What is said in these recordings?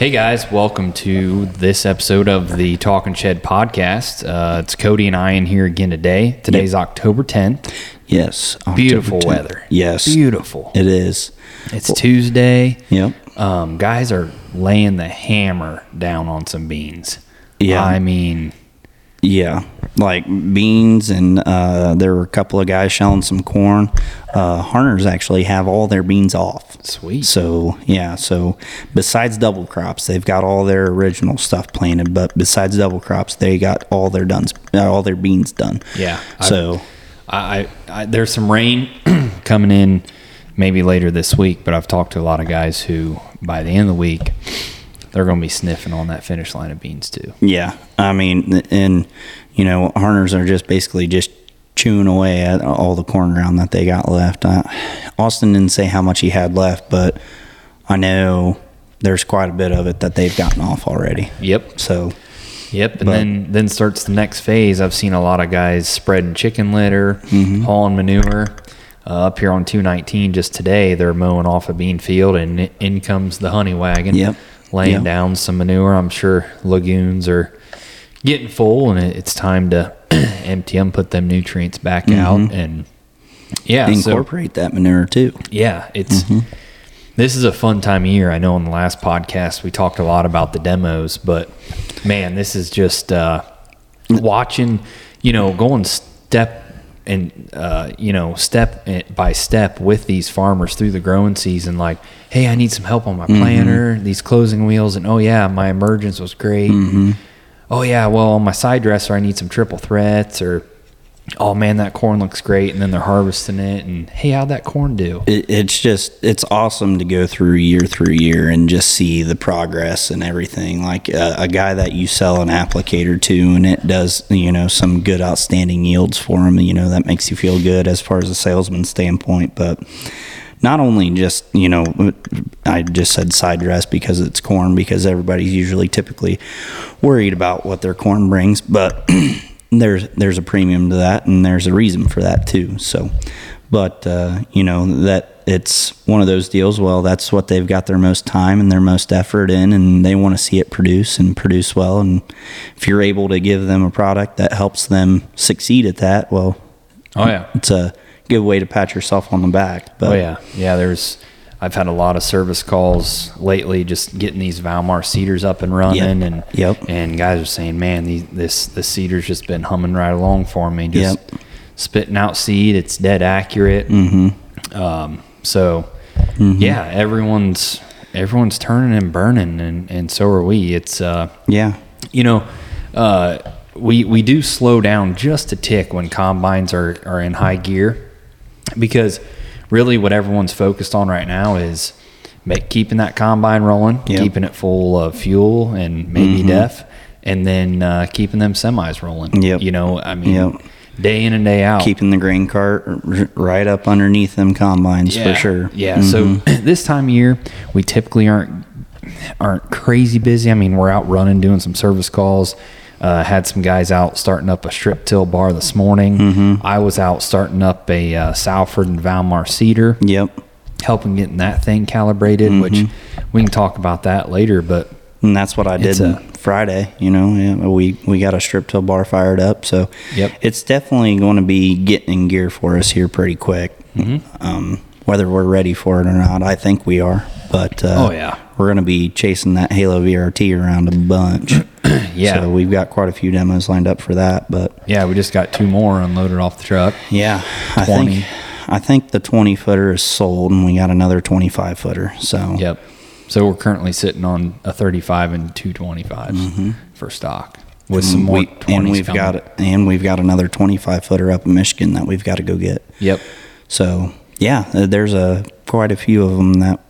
Hey guys, welcome to this episode of the Talking Shed podcast. Uh, it's Cody and I in here again today. Today's October 10th. Yes. October Beautiful 10th. weather. Yes. Beautiful. It is. It's Tuesday. Yep. Um, guys are laying the hammer down on some beans. Yeah. I mean, Yeah. Like beans, and uh, there were a couple of guys shelling some corn. Uh, Harners actually have all their beans off. sweet. So, yeah. So, besides double crops, they've got all their original stuff planted. But besides double crops, they got all their done, uh, all their beans done. Yeah. So, I, I, I there's some rain coming in maybe later this week, but I've talked to a lot of guys who by the end of the week they're going to be sniffing on that finish line of beans too. Yeah, I mean, and you know, Harners are just basically just chewing away at all the corn ground that they got left. Uh, Austin didn't say how much he had left, but I know there's quite a bit of it that they've gotten off already. Yep. So, Yep, and But- then then starts the next phase. I've seen a lot of guys spreading chicken litter, Mm-hmm. hauling manure. Uh, up here on 219, just today, they're mowing off a bean field, and in comes the honey wagon, Yep. Laying Yep. down some manure. I'm sure lagoons are getting full, and it's time to empty them, put them nutrients back out, and yeah, so Mm-hmm. incorporate that manure too. yeah, it's this is a fun time of year. I know in the last podcast we talked a lot about the demos, but man, this is just uh, watching, you know, going step and uh, you know step eh, by step with these farmers through the growing season. Like, hey, I need some help on my mm-hmm. planter, these closing wheels, and oh yeah, my emergence was great. Mm-hmm. Oh yeah, well on my side dresser I need some triple threats or. Oh man, that corn looks great, and then they're harvesting it, and hey, how'd that corn do? It, it's just it's awesome to go through year through year and just see the progress and everything. Like uh, a guy that you sell an applicator to, and it does you know some good outstanding yields for him. You know that makes you feel good as far as a salesman standpoint, but. Not only just you know, I just said side dress because it's corn because everybody's usually typically worried about what their corn brings, but there's there's a premium to that and there's a reason for that too. So, but uh, you know that it's one of those deals. Well, that's what they've got their most time and their most effort in, and they want to see it produce and produce well. And if you're able to give them a product that helps them succeed at that, well, Oh yeah. it's a good way to pat yourself on the back. But Oh yeah, yeah. There's, I've had a lot of service calls lately, just getting these Valmar seeders up and running, Yep. and Yep. and guys are saying, man, these, this the seeder's just been humming right along for me, just Yep. spitting out seed. It's dead accurate. Mm-hmm. Um, so Mm-hmm. yeah, everyone's everyone's turning and burning, and and so are we. It's uh, yeah, you know, uh, we we do slow down just a tick when combines are are in high gear, because really what everyone's focused on right now is make, keeping that combine rolling, Yep. keeping it full of fuel and maybe Mm-hmm. def, and then uh, keeping them semis rolling. Yep. You know, I mean, Yep. day in and day out. keeping the grain cart right up underneath them combines for sure. Yeah. Mhm. So this time of year, we typically aren't aren't crazy busy. I mean, we're out running, doing some service calls. Uh, had some guys out starting up a strip till bar this morning. Mm-hmm. I was out starting up a uh, Salford and Valmar seeder, Yep. helping getting that thing calibrated. Which Mm-hmm. we can talk about that later. But And that's what I did a- Friday. You know, yeah, we we got a strip till bar fired up, so Yep. it's definitely going to be getting in gear for us here pretty quick. Mm-hmm. Um, whether we're ready for it or not, I think we are. But uh, Oh, yeah. we're going to be chasing that Halo VRT around a bunch. Yeah. so we've got quite a few demos lined up for that. But yeah, we just got two more unloaded off the truck. yeah, I think I think the twenty footer is sold, and we got another twenty five footer. So Yep. So we're currently sitting on a 35 and two 25s for stock with some more Mm-hmm. we, 20s and we've coming. got and we've got another 25 footer up in Michigan that we've got to go get. Yep. So yeah, uh, there's a quite a few of them that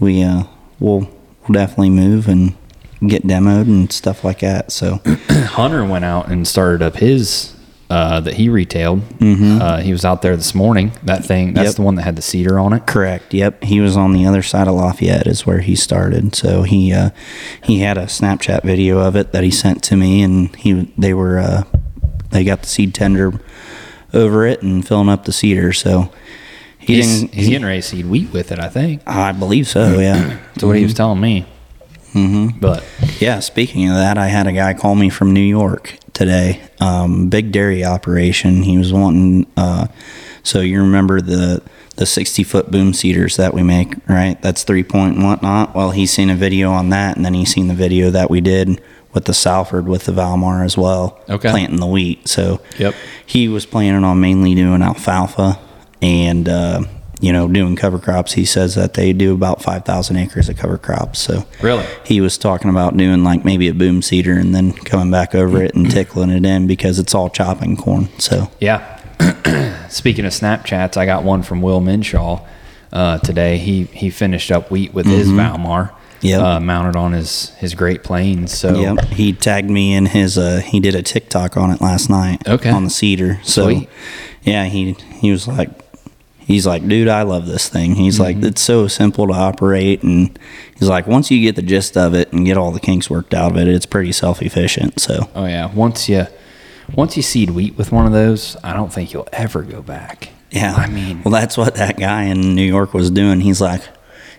we uh, will will definitely move and get demoed and stuff like that. So Hunter went out and started up his uh, that he retailed. Uh, he was out there this morning. That thing, that's Mm-hmm. Yep. the one that had the seeder on it. correct. Yep, he was on the other side of Lafayette is where he started. So he uh, he had a Snapchat video of it that he sent to me, and he they were uh, they got the seed tender over it and filling up the seeder. So he He's, didn't. he's he- getting ready to seed wheat with it, I think. I believe so. Yeah. That's what he was telling me. Mm-hmm. But Yeah, speaking of that, I had a guy call me from New York today. Um, big dairy operation. He was wanting. Uh, so you remember the the sixty foot boom seeders that we make, right? That's three point and whatnot. Well, he's seen a video on that, and then he's seen the video that we did with the Salford with the Valmar as well. Okay. planting the wheat. So Yep. he was planning on mainly doing alfalfa and. Uh, you know, doing cover crops. He says that they do about 5,000 acres of cover crops. So, Really? he was talking about doing like maybe a boom seeder and then coming back over it and tickling it in because it's all chopping corn. So Yeah. Speaking of Snapchats, I got one from Will Minshaw uh, today. He he finished up wheat with his Valmar. Yep. Uh, mounted on his his Great Plains. So yep, he tagged me in his. Uh, he did a TikTok on it last night. Okay. on the seeder. So Sweet. yeah, he he was like. He's like, dude, I love this thing. He's like, it's so simple to operate, and he's like, once you get the gist of it and get all the kinks worked out of it, it's pretty self-efficient. So Oh yeah. Once you once you seed wheat with one of those, I don't think you'll ever go back. Yeah. I mean, well, that's what that guy in New York was doing. He's like,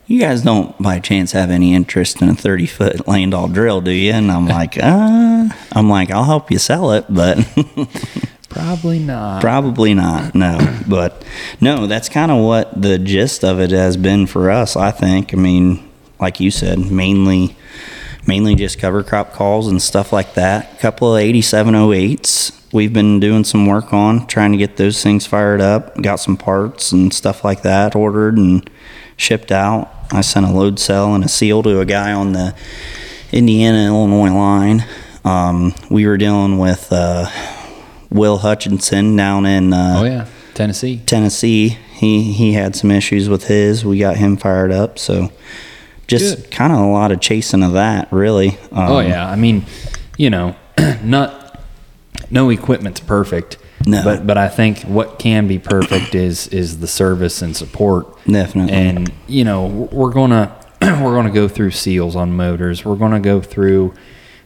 you guys don't by chance have any interest in a 30 foot Landoll drill, do you? And I'm like, uh, I'm like, I'll help you sell it, but probably not. probably not. No, but no, that's kind of what the gist of it has been for us. I think. I mean, like you said, mainly, mainly just cover crop calls and stuff like that. A couple of 8708s we've been doing some work on, trying to get those things fired up. Got some parts and stuff like that ordered and shipped out. I sent a load cell and a seal to a guy on the Indiana Illinois line. Um, we were dealing with uh, Will Hutchinson down in uh, Oh yeah, Tennessee. Tennessee. He he had some issues with his. We got him fired up. So just kind of a lot of chasing of that, really. Um, Oh yeah, I mean, you know, not no equipment's perfect. No. But but I think what can be perfect is is the service and support. Definitely. And you know, we're gonna we're gonna go through seals on motors. We're gonna go through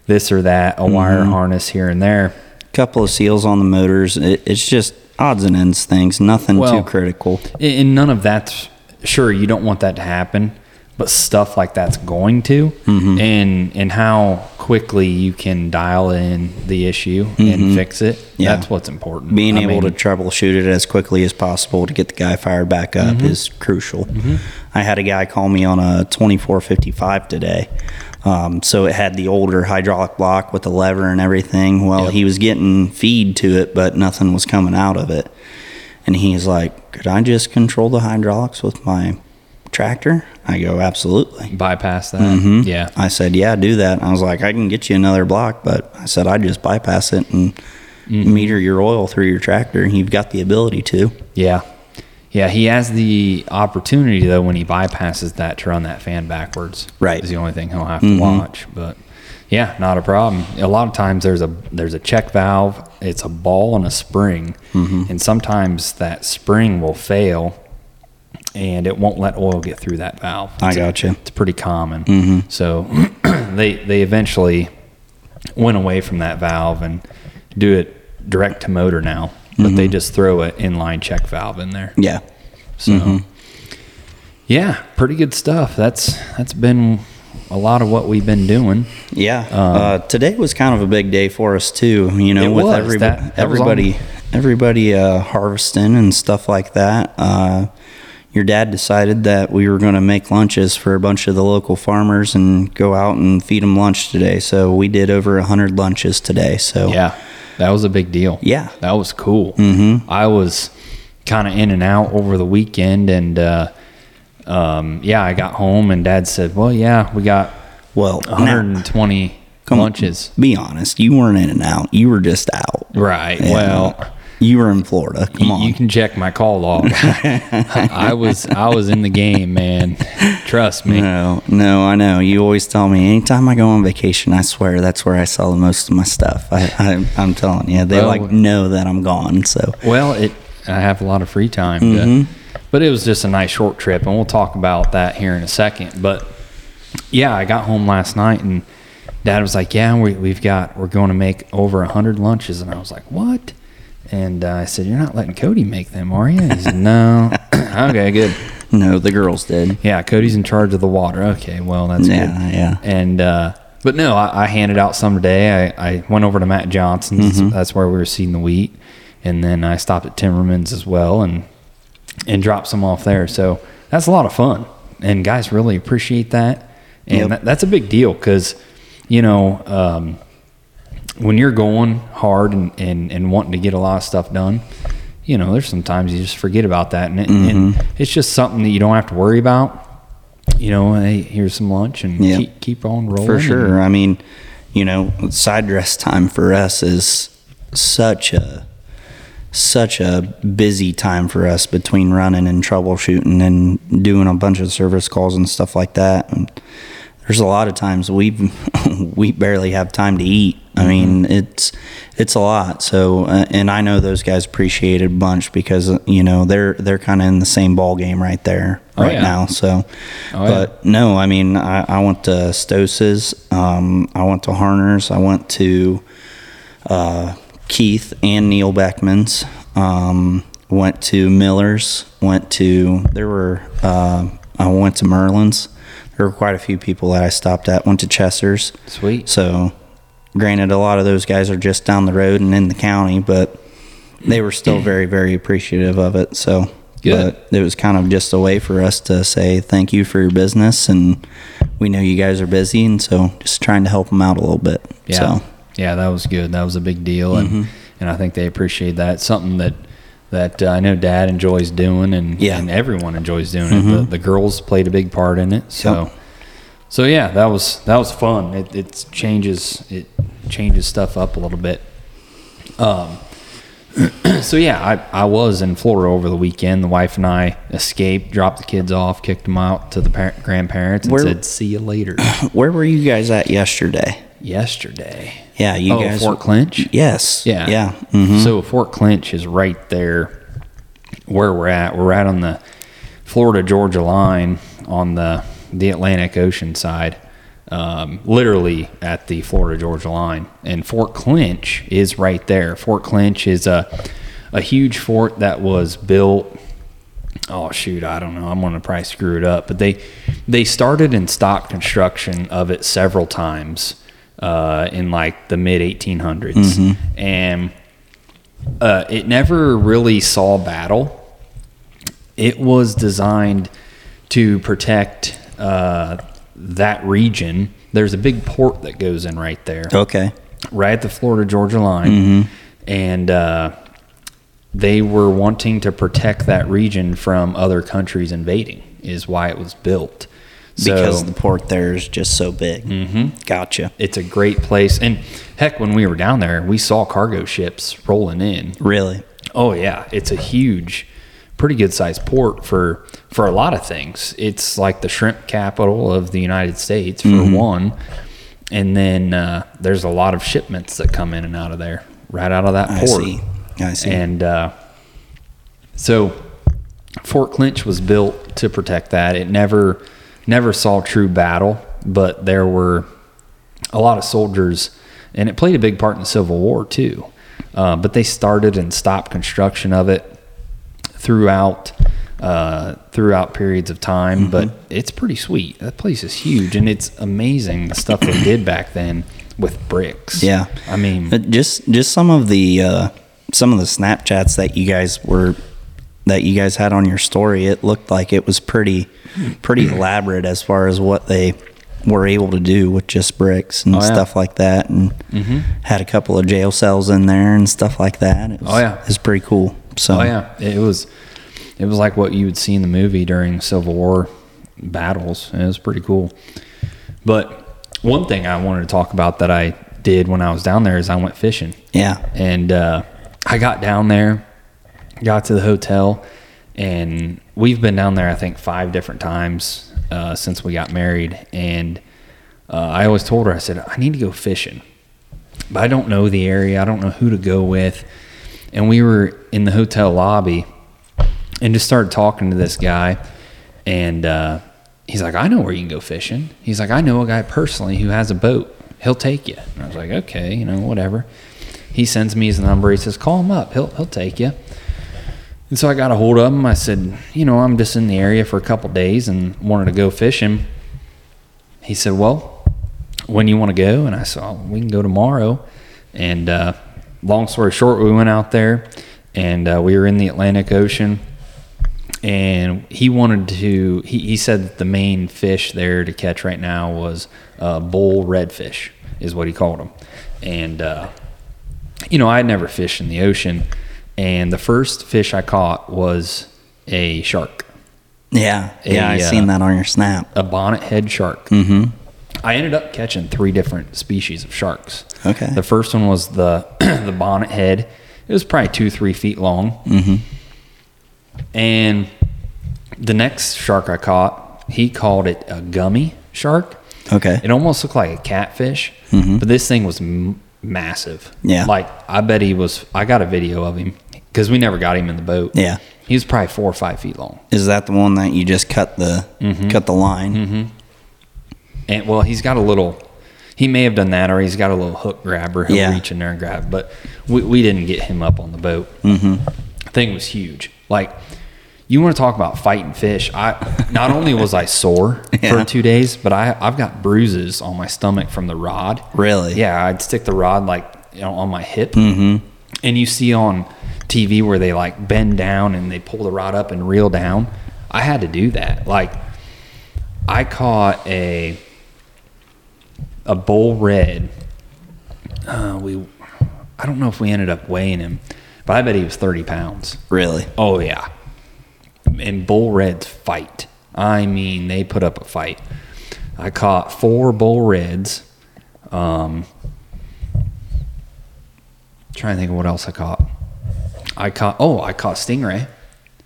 this or that, a wire Mm-hmm. harness here and there. Couple of seals on the motors. It, it's just odds and ends things. Nothing Well, too critical. And none of that's sure you don't want that to happen, but stuff like that's going to, Mm-hmm. and and how quickly you can dial in the issue and fix it. Mm-hmm. Yeah. That's what's important. Being I able mean, to troubleshoot it as quickly as possible to get the guy fired back up Mm-hmm. is crucial. I had a guy call me on a 2455 today. Um, so it had the older hydraulic block with the lever and everything. Well, Yep. he was getting feed to it, but nothing was coming out of it. And he's like, Could I just control the hydraulics with my tractor? I go, Absolutely. bypass that. Mhm. Yeah. I said, yeah, do that. I was like, I can get you another block, but I said, "I'd just bypass it and Mm-hmm. meter your oil through your tractor. and You've got the ability to. Yeah. Yeah, he has the opportunity though when he bypasses that to run that fan backwards. Right. Mm-hmm. Is the only thing he'll have to watch. But yeah, not a problem. A lot of times there's a there's a check valve, it's a ball and a spring. Mm-hmm. And sometimes that spring will fail and it won't let oil get through that valve. I It's a- gotcha. It's pretty common. So they they eventually went away from that valve and do it direct to motor now. But they just throw an inline check valve in there. Yeah. So yeah, pretty good stuff. That's that's been a lot of what we've been doing. Yeah. uh, today was kind of a big day for us too. You know, Um, It with was. everybody, That- that everybody, everybody uh, harvesting and stuff like that. Uh, your dad decided that we were going to make lunches for a bunch of the local farmers and go out and feed them lunch today. So we did over a hundred lunches today. So Yeah, that was a big deal. Yeah. that was cool. Mm-hmm. I was kind of in and out over the weekend, and uh, um, yeah, I got home and Dad said, "Well, yeah, we got well, now, 120 come on, lunches." be honest. You weren't in and out. You were just out. Right. Well. You were in Florida. Come You, on. you can check my call log. I was I was in the game, man. Trust me. No, no, I know. You always tell me anytime I go on vacation, I swear that's where I sell the most of my stuff. I, I I'm telling you, they Well, like know that I'm gone. So Well, it I have a lot of free time, Mm-hmm. to- but it was just a nice short trip, and we'll talk about that here in a second. But yeah, I got home last night, and Dad was like, "Yeah, we, we've got we're going to make over a hundred lunches," and I was like, "What?" And uh, I said, "You're not letting Cody make them, are you?" He said, "No." okay, good. No, the girls did. Yeah, Cody's in charge of the water. Okay, well that's Yeah, good. yeah. And uh, but no, I, I handed out some today. I, I went over to Matt Johnson's. Mm-hmm. That's where we were seeding the wheat, and then I stopped at Timmerman's as well and and dropped some off there. So that's a lot of fun, and guys really appreciate that. And Yep. that, that's a big deal because you know um, when you're going hard and, and and wanting to get a lot of stuff done. You know, there's sometimes you just forget about that, and, it, Mm-hmm. it's just something that you don't have to worry about you know, hey, here's some lunch and Yeah. keep, keep on rolling. For and- sure. I mean, you know, side dress time for us is such a such a busy time for us between running and troubleshooting and doing a bunch of service calls and stuff like that. And there's a lot of times we we barely have time to eat. I mean, it's it's a lot. So, uh, and I know those guys appreciate it a bunch because you know they're they're kind of in the same ball game right there Oh, right yeah. now. So, Oh, yeah. but no, I mean, I, I went to Stoses, um, I went to Harner's, I went to uh, Keith and Neil Beckman's, um, went to Miller's, went to, there were, uh, I went to Merlin's. There were quite a few people that I stopped at, went to Chester's. Sweet. So, granted, a lot of those guys are just down the road and in the county, but they were still very, very appreciative of it. So, Good. but it was kind of just a way for us to say thank you for your business, and we know you guys are busy, and so just trying to help them out a little bit. Yeah. So, Mm-hmm. Yeah, that was good. That was a big deal, and and I think they appreciate that. Something that that uh, I know Dad enjoys doing, and Yeah. and everyone enjoys doing it. The, the girls played a big part in it. So Yep. so yeah, that was that was fun. It it changes it changes stuff up a little bit. Um. So yeah, I, I was in Florida over the weekend. The wife and I escaped, dropped the kids off, kicked them out to the par- grandparents, and Where- said, "See you later." where were you guys at yesterday? Yesterday, Yeah, you oh, guys. Fort Clinch. Yes. Yeah. Yeah. hmm So Fort Clinch is right there where we're at. We're right on the Florida Georgia line on the the Atlantic Ocean side. Um, literally at the Florida Georgia line. And Fort Clinch is right there. Fort Clinch is a a huge fort that was built oh shoot, I don't know. I'm gonna probably screw it up. But they they started and stopped construction of it several times uh, in like the mid 1800s, and uh, it never really saw battle. It was designed to protect uh, that region. There's a big port that goes in right there Okay. right at the Florida Georgia line, and uh, they were wanting to protect that region from other countries invading. Is why it was built. So Because the port there is just so big. Mm-hmm. Gotcha. it's a great place, and heck, when we were down there, we saw cargo ships rolling in. Really. Oh yeah, it's a huge, pretty good sized port for for a lot of things. It's like the shrimp capital of the United States for Mm-hmm. one, and then uh, there's a lot of shipments that come in and out of there, right out of that I port. see. I see. And uh, so Fort Clinch was built to protect that. It never never saw true battle, but there were a lot of soldiers, and it played a big part in the Civil War too. Uh, but they started and stopped construction of it throughout uh, throughout periods of time. Mm-hmm. But it's pretty sweet. That place is huge, and it's amazing the stuff they did back then with bricks. Yeah. I mean, just just some of the uh, some of the Snapchats that you guys were that you guys had on your story, it looked like it was pretty pretty elaborate as far as what they were able to do with just bricks and Oh, yeah. Mm-hmm. stuff like that, and had a couple of jail cells in there and stuff like that. It was, Oh, yeah. it was pretty cool. So Oh yeah, it was. It was like what you would see in the movie during Civil War battles. It was pretty cool. But one thing I wanted to talk about that I did when I was down there is I went fishing, yeah, and uh, I got down there, got to the hotel, and we've been down there I think five different times uh, since we got married. And uh, I always told her I said I need to go fishing, but I don't know the area. I don't know who to go with. And we were in the hotel lobby and just started talking to this guy. And uh, he's like i know where you can go fishing. He's like i know a guy personally who has a boat. He'll take you. And i was like okay you know whatever. He sends me his number. He says call him up. He'll, he'll take you And so I got a hold of him. I said, you know, I'm just in the area for a couple days and wanted to go fishing. He said, well, when you want to go? And I said, oh, we can go tomorrow. And uh, long story short, we went out there and uh, we were in the Atlantic Ocean. And he wanted to, he, he said that the main fish there to catch right now was uh, bull redfish, is what he called them. And, uh, you know, I had never fished in the ocean. And the first fish I caught was a shark, Yeah, yeah, I A, uh, seen that on your snap. a bonnet head shark. Mm-hmm. I ended up catching three different species of sharks. Okay. The first one was the the bonnet head. It was probably two three feet long. Mm-hmm. And the next shark I caught, he called it a gummy shark. Okay, It almost looked like a catfish, but this thing was m- massive. Mm-hmm. Yeah. Like I bet he was. I got a video of him because we never got him in the boat. Yeah. He was probably four or five feet long. is that the one that you just cut the Mm-hmm. cut the line? And well, he's got a little. He may have done that, or he's got a little hook grabber. He'll Yeah. reach in there and grab. But we, we didn't get him up on the boat. Mm-hmm. Thing was huge. Like you want to talk about fighting fish? I not only was I sore Yeah. for two days, but I I've got bruises on my stomach from the rod. Really? Yeah, I'd stick the rod like you know on my hip, mm-hmm. and you see on TV where they like bend down and they pull the rod up and reel down. I had to do that. Like I caught a a bull red. Uh, we I don't know if we ended up weighing him, but I bet he was thirty pounds. Really? Oh yeah. And bull reds fight. I mean, they put up a fight. I caught four bull reds. Um, trying to think of what else I caught. I caught oh, I caught stingray.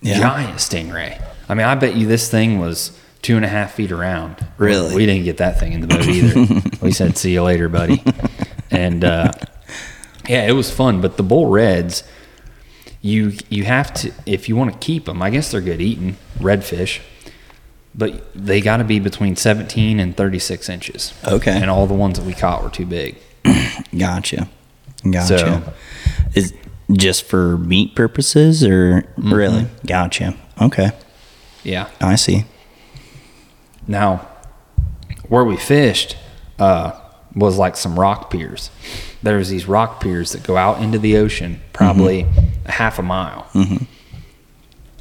Yeah. Giant stingray. I mean, I bet you this thing was two and a half feet around. Really? We didn't get that thing in the boat either. we said, "See you later, buddy." and uh, yeah, it was fun. But the bull reds, you you have to if you want to keep them. I guess they're good eating redfish, but they got to be between 17 and 36 inches. Okay. And all the ones that we caught were too big. Gotcha. Gotcha. So- Is just for meat purposes or Mm-hmm. really? Gotcha. Okay. Yeah. I see. Now, where we fished uh, was like some rock piers. There's these rock piers that go out into the ocean, probably a half a mile.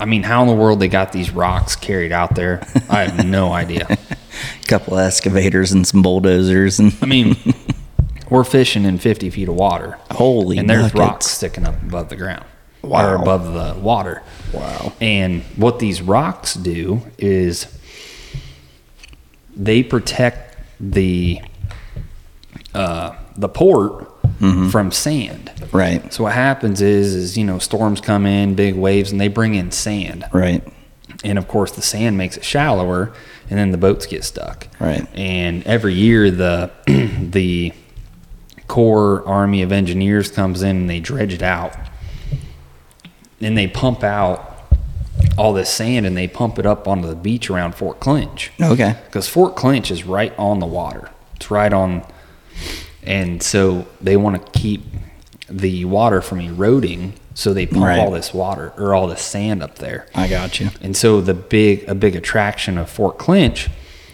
I mean, how in the world they got these rocks carried out there? I have no idea. A couple of excavators and some bulldozers and I mean, we're fishing in 50 feet of water. Holy And there's buckets. rocks sticking up above the ground or above the water. Wow. And what these rocks do is they protect the uh, the port Mm-hmm. from sand. right. So what happens is is you know storms come in, big waves, and they bring in sand. Right. And of course, the sand makes it shallower, and then the boats get stuck. Right. And every year, the the Corps Army of Engineers comes in and they dredge it out, and they pump out all this sand and they pump it up onto the beach around Fort Clinch Okay. because Fort Clinch is right on the water. It's right on, and so they want to keep the water from eroding. So they pump Right. all this water or all this sand up there. I got you. And so the big a big attraction of Fort Clinch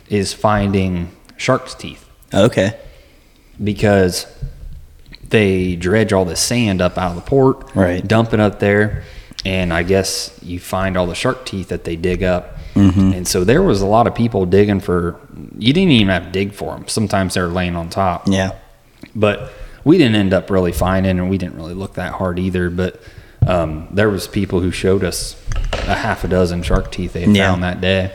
is finding shark's teeth Okay. Because they dredge all this sand up out of the port, Right. Dump it up there, and I guess you find all the shark teeth that they dig up. Mm-hmm. And so there was a lot of people digging for. You didn't even have to dig for them. Sometimes they're laying on top Yeah. but we didn't end up really finding and we didn't really look that hard either but um, there was people who showed us a half a dozen shark teeth they Yeah. found that day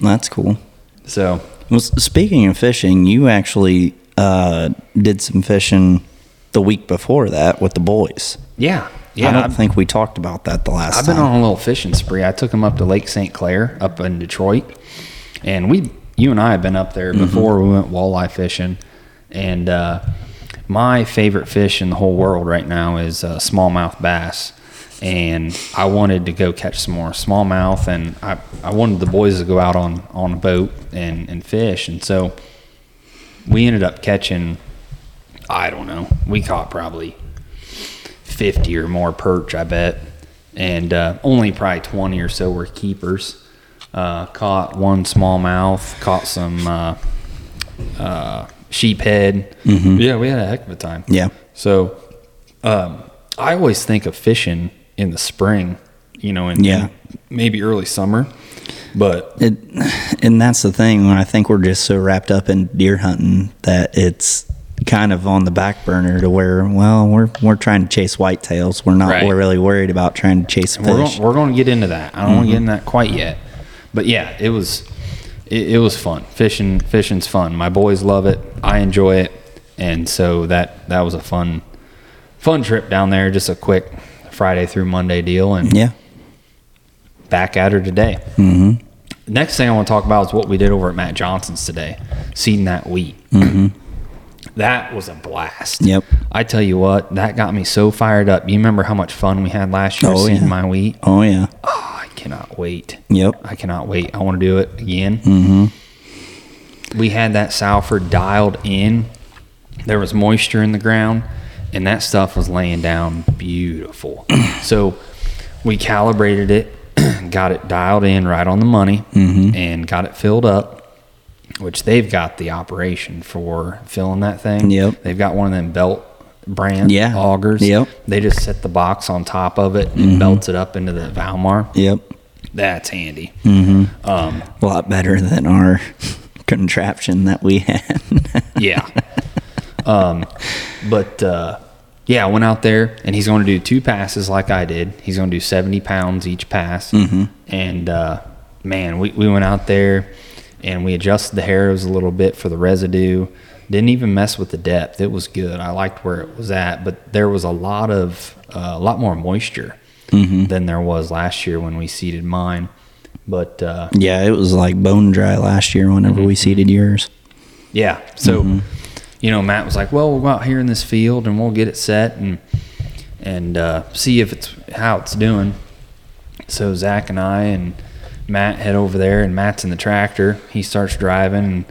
That's cool. so Well, speaking of fishing, you actually uh, did some fishing the week before that with the boys. yeah yeah I don't I've, think we talked about that the last I've been time. on a little fishing spree i took them up to lake st clair up in detroit and we you and i have been up there Mm-hmm. before we went walleye fishing and uh, my favorite fish in the whole world right now is uh, smallmouth bass and I wanted to go catch some more smallmouth, and I, I wanted the boys to go out on, on a boat and, and fish, and so we ended up catching, I don't know, we caught probably fifty or more perch, I bet, and uh, only probably 20 or so were keepers. Uh, caught one smallmouth, caught some uh, uh, sheephead. Yeah, we had a heck of a time. Mm-hmm. Yeah. So um, I always think of fishing in the spring, you know, and Yeah. maybe early summer. But It, and that's the thing. I think we're just so wrapped up in deer hunting that it's kind of on the back burner to where, well, we're we're trying to chase whitetails. We're not Right. we're really worried about trying to chase we're going, we're going to get into that. I don't want to get mm-hmm. into that quite yet. But yeah, it was it, it was fun. Fishing fishing's fun. My boys love it. I enjoy it. And so that that was a fun fun trip down there. Just a quick Friday through Monday deal and yeah. Back at her today. Mm-hmm. Next thing I want to talk about is what we did over at Matt Johnson's today, seeding that wheat. Mm-hmm. That was a blast. Yep. I tell you what, that got me so fired up. You remember how much fun we had last year Oh, seeding yeah. my wheat? Oh yeah. Oh, I cannot wait. Yep. I cannot wait. I want to do it again. Mm-hmm. We had that Salford dialed in. There was moisture in the ground, and that stuff was laying down beautiful. so we calibrated it, got it dialed in right on the money, Mm-hmm. and got it filled up. Which they've got the operation for filling that thing. Yep. They've got one of them belt brand Yeah. augers. Yep. They just set the box on top of it and belts it up into the Valmar. Yep. That's handy. Mm. Um, A lot better than our contraption that we had. yeah. um, but uh, yeah, I went out there and he's going to do two passes like I did. He's going to do 70 pounds each pass. And uh, man, we, we went out there and we adjusted the harrows a little bit for the residue. Didn't even mess with the depth. It was good. I liked where it was at, but there was a lot of uh, a lot more moisture than there was last year when we seeded mine. But uh, yeah, it was like bone dry last year whenever we seeded yours. Yeah. So, you know, Matt was like, "Well, we'll go out here in this field and we'll get it set and and uh, see if it's how it's doing." So Zach and I and Matt head over there, and Matt's in the tractor. He starts driving, and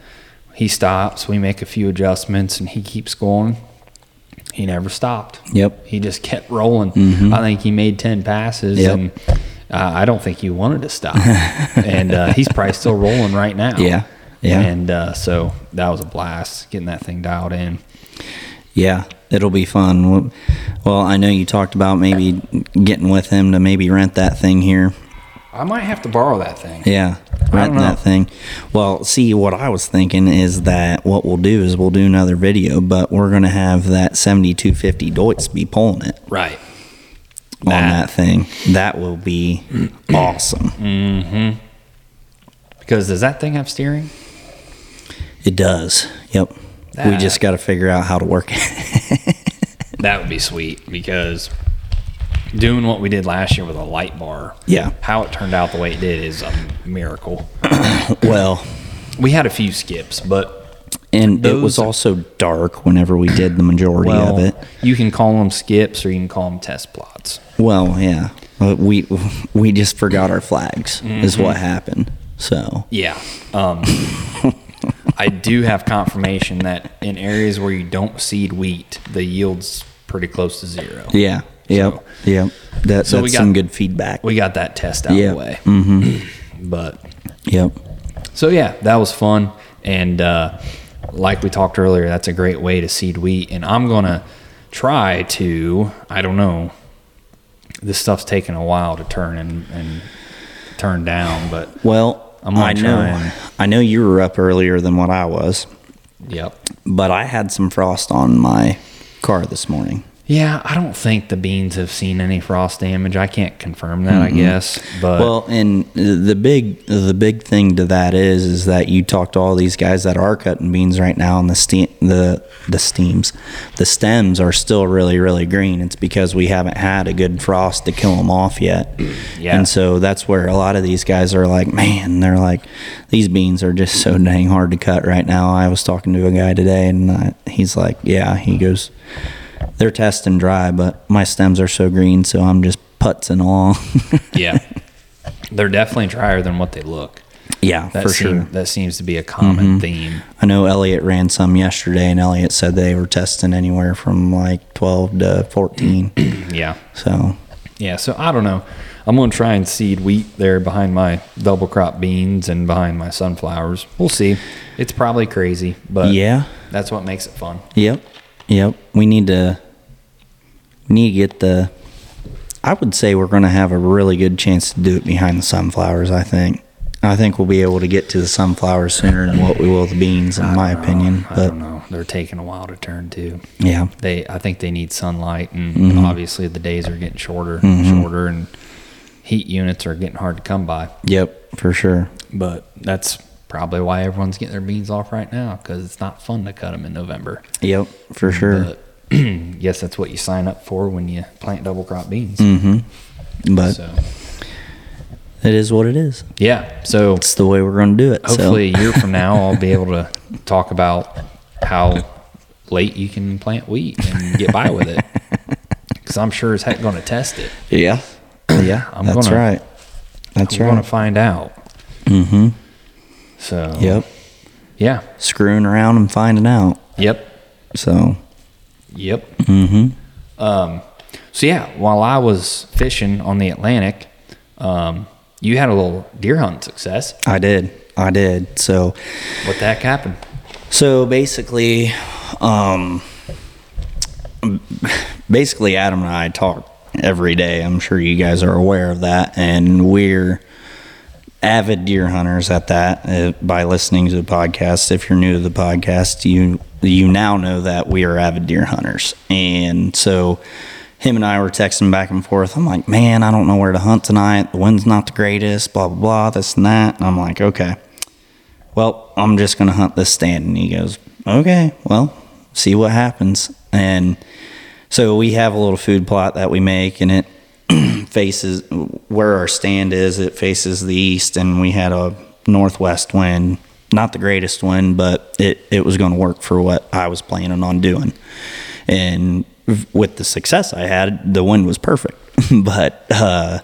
he stops. We make a few adjustments, and he keeps going. He never stopped. Yep. He just kept rolling. I think he made ten passes, Yep. and uh, I don't think he wanted to stop. and uh, he's probably still rolling right now. Yeah. Yeah. And uh, so that was a blast getting that thing dialed in. Yeah, it'll be fun. Well- I know you talked about maybe getting with him to maybe rent that thing here. I might have to borrow that thing. Yeah, renting that thing. Well, see, what I was thinking is that what we'll do is we'll do another video, but we're going to have that 7250 Deutz be pulling it Right. on that thing. That will be awesome. Because does that thing have steering? It does. Yep. we just got to figure out how to work it. That would be sweet because doing what we did last year with a light bar, yeah. how it turned out the way it did is a miracle. Well, We had a few skips, but and it was also dark whenever we did the majority well, of it. you can call them skips or you can call them test plots. Well, yeah. We we just forgot our flags is Mm-hmm. what happened. So, Yeah. Um, I do have confirmation that in areas where you don't seed wheat, the yield's pretty close to zero. yeah. Yep. So- yep. That, So that's got- some good feedback. We got that test out Yeah. of the way. Mm-hmm. But Yep. so yeah, that was fun. And uh, like we talked earlier, that's a great way to seed wheat. And I'm gonna try to. I don't know. This stuff's taken a while to turn and, and turn down, but Well, I'm I know. try and- I know you were up earlier than what I was, yep. but I had some frost on my car this morning. Yeah, I don't think the beans have seen any frost damage. I can't confirm that, I guess. But Well, and the big the big thing to that is is that you talk to all these guys that are cutting beans right now, and the steam the the steams, the stems are still really really green. It's because we haven't had a good frost to kill them off yet. Yeah. And so that's where a lot of these guys are like, man, they're like, these beans are just so dang hard to cut right now. I was talking to a guy today, and I, he's like, yeah, he goes, they're testing dry, but my stems are so green, so I'm just putzing along. yeah, they're definitely drier than what they look. yeah, That for seem- sure. Mm-hmm. That seems to be a common theme. I know Elliot ran some yesterday, and Elliot said they were testing anywhere from like 12 to 14. Yeah, so, Yeah, so I don't know. I'm going to try and seed wheat there behind my double crop beans and behind my sunflowers. We'll see. It's probably crazy, but Yeah. that's what makes it fun. Yep. Yep. We need to we need to get the I would say we're going to have a really good chance to do it behind the sunflowers, I think. I think we'll be able to get to the sunflowers sooner than what we will the beans in my opinion, I but don't know. They're taking a while to turn too. yeah. They, I think they need sunlight, and Mm-hmm. obviously the days are getting shorter, and shorter, and heat units are getting hard to come by. Yep, for sure. But that's probably why everyone's getting their beans off right now because it's not fun to cut them in November. Yep, for sure. But yes, that's what you sign up for when you plant double crop beans. mhm. But So it is what it is. yeah, so It's the way we're going to do it. hopefully a year from now I'll be able to talk about how late you can plant wheat and get by with it. Because I'm sure as heck going to test it. yeah. Yeah, I'm that's gonna- right. That's I'm going to find out. Mm Mhm. So Yep. yeah, Screwing around and finding out. yep, So, yep. Mm-hmm. Um, so yeah, while I was fishing on the Atlantic, um, you had a little deer hunt success. I did. I did. So, What the heck happened? So basically, um, basically Adam and I talk every day. I'm sure you guys are aware of that, and we're avid deer hunters at that. Uh, by listening to the podcast, if you're new to the podcast, you you now know that we are avid deer hunters, and so. Him and I were texting back and forth. I'm like, man, I don't know where to hunt tonight. The wind's not the greatest, blah, blah, blah, this and that. And I'm like, okay well, I'm just going to hunt this stand. And he goes, okay, well, see what happens. And so we have a little food plot that we make, and it faces where our stand is, it faces the east, and we had a northwest wind. Not the greatest wind, but it, it was going to work for what I was planning on doing. And with the success I had, the wind was perfect. but uh,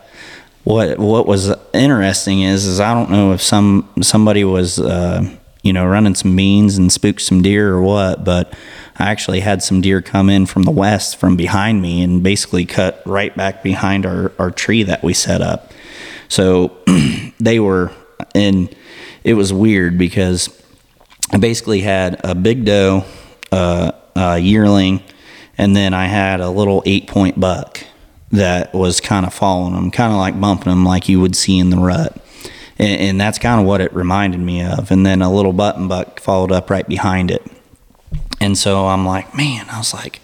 what what was interesting is is I don't know if some somebody was uh, you know running some beans and spooked some deer or what, but I actually had some deer come in from the west from behind me and basically cut right back behind our, our tree that we set up. So they were and it was weird because I basically had a big doe, uh, a yearling, and then I had a little eight point buck that was kind of following them, kind of like bumping them like you would see in the rut. And, and that's kind of what it reminded me of. And then a little button buck followed up right behind it. And so I'm like, man, I was like,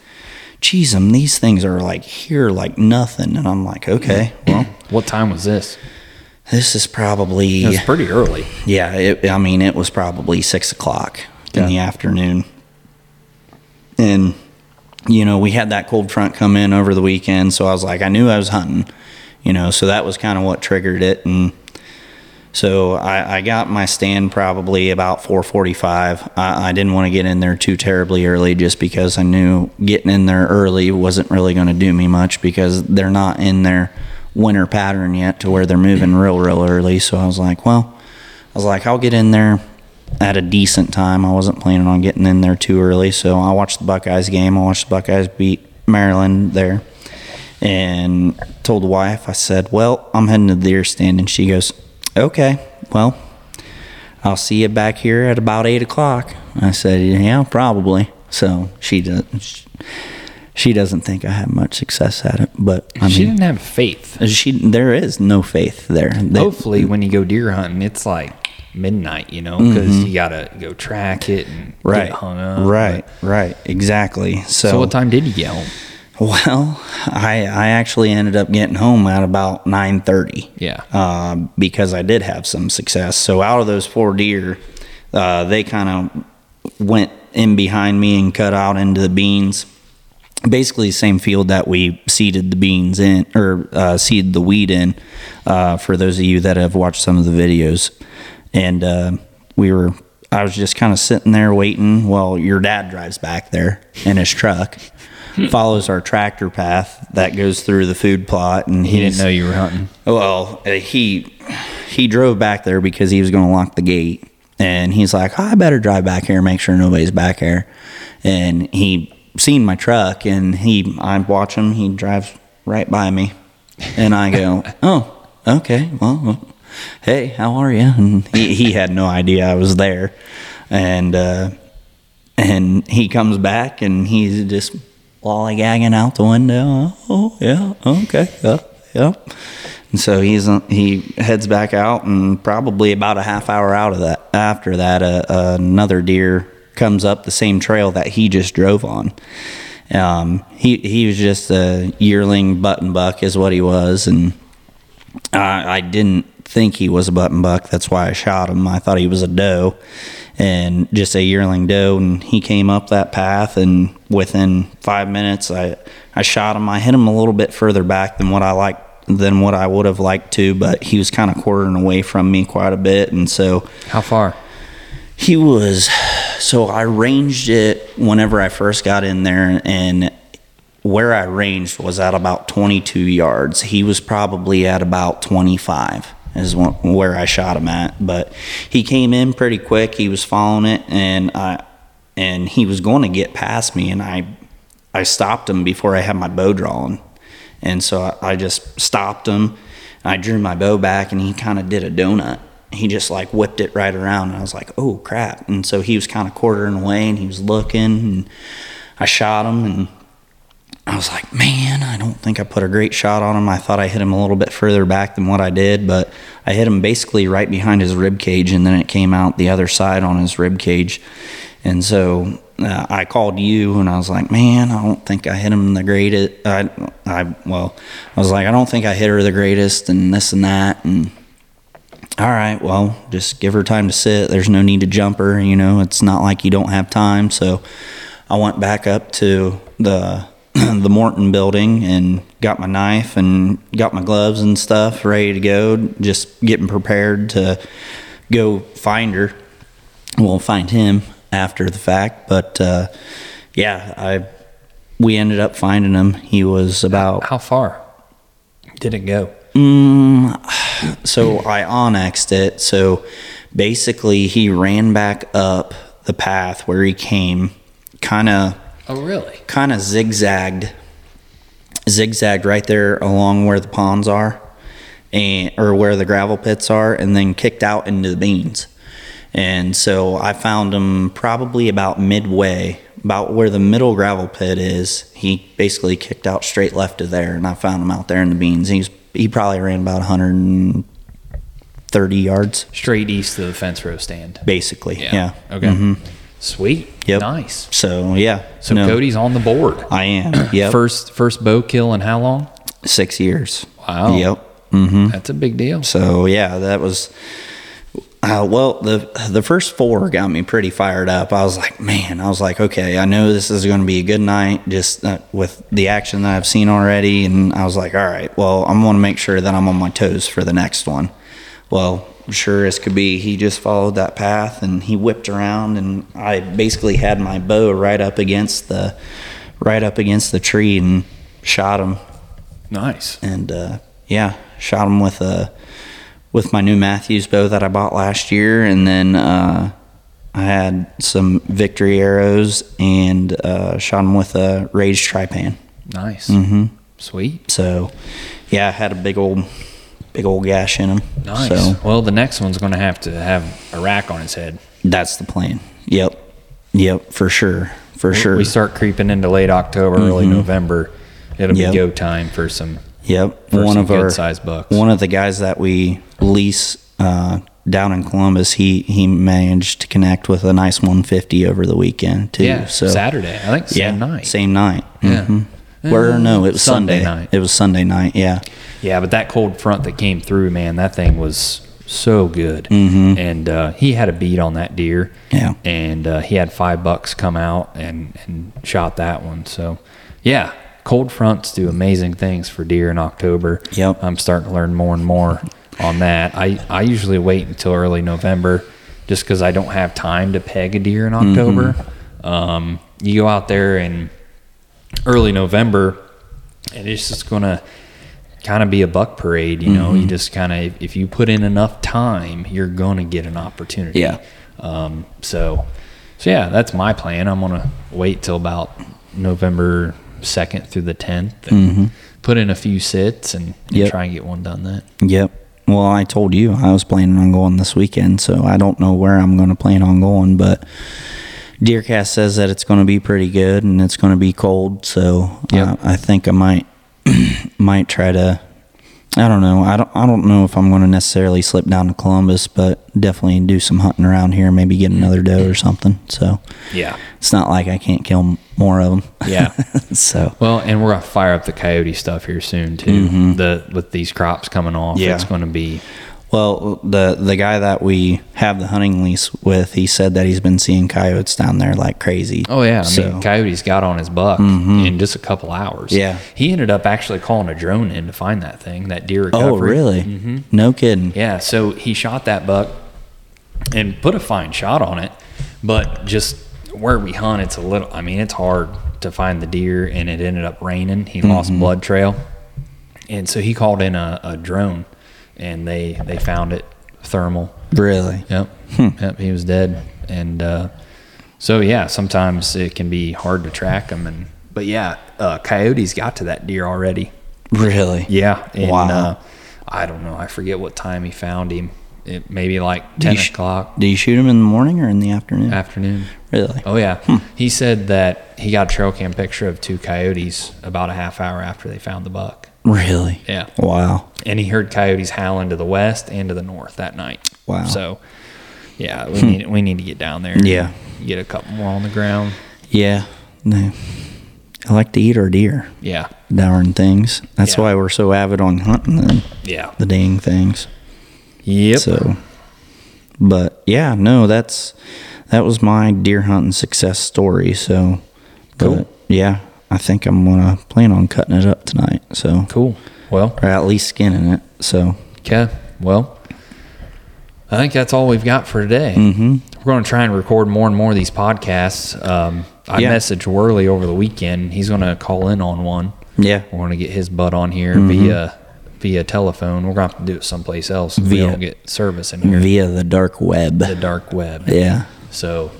geez, them these things are like here like nothing. And I'm like, okay, well, What time was this? this is probably It was pretty early. yeah, it, I mean, it was probably six o'clock in the afternoon. And, you know, we had that cold front come in over the weekend. So I was like, I knew I was hunting, you know, so that was kind of what triggered it. And so I, I got my stand probably about 445. I, I didn't want to get in there too terribly early just because I knew getting in there early wasn't really going to do me much because they're not in their winter pattern yet to where they're moving real, real early. So I was like, well, I was like, I'll get in there at a decent time. I wasn't planning on getting in there too early. So I watched the Buckeyes game. I watched the Buckeyes beat Maryland there and told the wife, I said, Well, I'm heading to the deer stand. And she goes, Okay, well, I'll see you back here at about eight o'clock. I said, Yeah, probably. So she does. She doesn't think I have much success at it, but I she mean, didn't have faith. she there is no faith there. They- Hopefully, when you go deer hunting, it's like midnight, you know, because you got to go track it and Mm-hmm. right, get hung up. right, right, exactly. So, So, what time did you get home? Well, I I actually ended up getting home at about nine thirty. Yeah. uh, because I did have some success. So out of those four deer, uh, they kind of went in behind me and cut out into the beans. Basically, the same field that we seeded the beans in, or uh, seeded the wheat in. Uh, for those of you that have watched some of the videos, and uh, we were, I was just kind of sitting there waiting while your dad drives back there in his truck. Follows our tractor path that goes through the food plot, and He didn't know you were hunting. well, uh, he he drove back there because he was going to lock the gate, and he's like, "I better drive back here, and make sure nobody's back here." And he seen my truck, and he I watch him. He drives right by me, And I go, oh, okay. Well, well, hey, how are you? And he, he had no idea I was there. And, uh, and he comes back and he's just lollygagging out the window. Oh, yeah, okay, yeah, yeah. And so he's he heads back out, and probably about a half hour out of that after that, uh, uh, another deer comes up the same trail that he just drove on. Um, he he was just a yearling button buck, is what he was, and I, I didn't think he was a button buck. That's why I shot him. I thought he was a doe, and just a yearling doe. And he came up that path, and within five minutes, I I shot him. I hit him a little bit further back than what I like than what I would have liked to, but he was kind of quartering away from me quite a bit, and so How far? he was so I ranged it whenever I first got in there and where I ranged was at about 22 yards. He was probably at about 25 is where I shot him at, but he came in pretty quick. He was following it and I and he was going to get past me and I I stopped him before I had my bow drawn. And so I, I just stopped him. I drew my bow back and he kind of did a donut he just like whipped it right around and I was like, oh crap. And so he was kind of quartering away and he was looking and I shot him and I was like, man, I don't think I put a great shot on him. I thought I hit him a little bit further back than what I did, but I hit him basically right behind his rib cage and then it came out the other side on his rib cage. And so uh, I called you and I was like, man, I don't think I hit him the greatest. I, I, well, I was like, I don't think I hit her the greatest and this and that. And all right, well, just give her time to sit. There's no need to jump her. You know, it's not like you don't have time. So I went back up to the the Morton building and got my knife and got my gloves and stuff ready to go. Just getting prepared to go find her. We'll find him after the fact, but uh, yeah, I we ended up finding him. He was about How far did it go? Mm, so I onyxed it. So basically, he ran back up the path where he came, kind of, Oh, really? kind of zigzagged, zigzagged right there along where the ponds are, and or where the gravel pits are, and then kicked out into the beans. And so I found him probably about midway, about where the middle gravel pit is. He basically kicked out straight left of there, and I found him out there in the beans. He's he probably ran about 130 yards, Straight east of the fence row stand. basically. Yeah. Okay. Mhm. Sweet. Yep. Nice. So yeah. So no, Cody's on the board. I am. Yep. First first bow kill in how long? six years. Wow. Yep. Mm-hmm. That's a big deal. So yeah, that was. Uh, well, the the first four got me pretty fired up. I was like, man, I was like, okay, I know this is going to be a good night, just uh, with the action that I've seen already. And I was like, all right, well, I'm going to make sure that I'm on my toes for the next one. Well, sure as could be, he just followed that path and he whipped around, and I basically had my bow right up against the right up against the tree and shot him Nice. and uh, yeah, shot him with a with my new Mathews bow that I bought last year, and then uh, I had some victory arrows and uh, shot him with a Rage Trypan. Nice. Mm-hmm. Sweet. So yeah, I had a big old big old gash in him. Nice. So Well, the next one's going to have to have a rack on his head. that's the plan. Yep, yep, for sure, for sure. We start creeping into late October, early November. It'll Yep. be go time for some Yep, for one some of our good-sized bucks. One of the guys that we lease uh, down in Columbus, he he managed to connect with a nice 150 over the weekend too. yeah, so Saturday. I think yeah, same night. same night. Yeah. Mhm. Where no, it was Sunday Sunday. night. It was Sunday night. Yeah, Yeah, but that cold front that came through, man, that thing was so good. Mm-hmm. And uh, he had a beat on that deer. Yeah. And uh, he had five bucks come out and, and shot that one. So, yeah, cold fronts do amazing things for deer in October. Yep. I'm starting to learn more and more on that. I, I usually wait until early November just because I don't have time to peg a deer in October. Um, you go out there in early November, and it's just going to kind of be a buck parade. You know, Mm-hmm. you just kind of, if you put in enough time, you're going to get an opportunity. Yeah. Um, so, so yeah, that's my plan. I'm going to wait till about November second through the tenth, and put in a few sits and, and Mm-hmm. Yep. try and get one done. That Yep. Well, I told you I was planning on going this weekend, so I don't know where I'm going to plan on going, but Deercast says that it's going to be pretty good and it's going to be cold, so Yep. uh, I think I might might try to. I don't know. I don't. I don't know if I'm going to necessarily slip down to Columbus, but definitely do some hunting around here. Maybe get another doe or something. So yeah, it's not like I can't kill more of them. yeah. so well, and we're gonna fire up the coyote stuff here soon too. The with these crops coming off, Mm-hmm. Yeah. it's going to be Well, the the guy that we have the hunting lease with, he said that he's been seeing coyotes down there like crazy. Oh yeah, I So- Mm-hmm. mean, Coyote's got on his buck in just a couple hours. Yeah. he ended up actually calling a drone in to find that thing, that deer recovery. oh, really? Mm-hmm. No kidding. Yeah, so he shot that buck and put a fine shot on it, but just where we hunt, it's a little. I mean, it's hard to find the deer, and it ended up raining. He lost Mm-hmm. blood trail, and so he called in a, a drone, and they they found it thermal. Really? Yep. Yep. He was dead. And uh, so yeah, sometimes it can be hard to track them. And but yeah, uh, coyotes got to that deer already. Really? Yeah. And, Wow. Uh, I don't know. I forget what time he found him. It maybe like ten you sh- o'clock Do you shoot him in the morning or in the afternoon? afternoon. really? Oh yeah. He said that he got a trail cam picture of two coyotes about a half hour after they found the buck. Really? Yeah. Wow. and he heard coyotes howling to the west and to the north that night. Wow. Hmm. So, yeah, we need we need to get down there. and Yeah. get a couple more on the ground. Yeah. No. I like to eat our deer, Yeah, darn things. That's Yeah. why we're so avid on hunting them, yeah, the dang things. yep. So, but yeah, no, that's that was my deer hunting success story. So, Cool. but yeah, I think I'm gonna plan on cutting it up tonight. So, cool. Well, or at least skinning it. So, okay. Well, I think that's all we've got for today. mm-hmm. We're going to try and record more and more of these podcasts. Um, I Yeah. messaged Worley over the weekend. He's going to call in on one. yeah, We're going to get his butt on here Mm-hmm. via via telephone. We're going to have to do it someplace else if we Via- don't get service in here. via the dark web. the dark web. Yeah, So,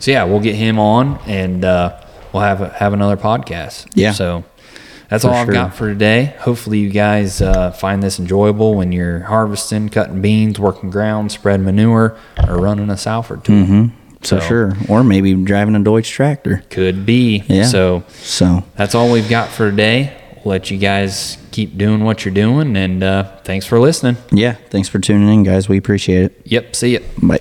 so yeah, we'll get him on, and uh, we'll have have another podcast. Yeah. So that's all I've sure. got for today. Hopefully, you guys uh, find this enjoyable when you're harvesting, cutting beans, working ground, spread manure, or running a Salford tool. for So- sure. Or maybe driving a Deutz tractor. Could be. Yeah. So So, that's all we've got for today. We'll let you guys keep doing what you're doing, and uh, thanks for listening. yeah, thanks for tuning in, guys. We appreciate it. Yep. See ya. Bye.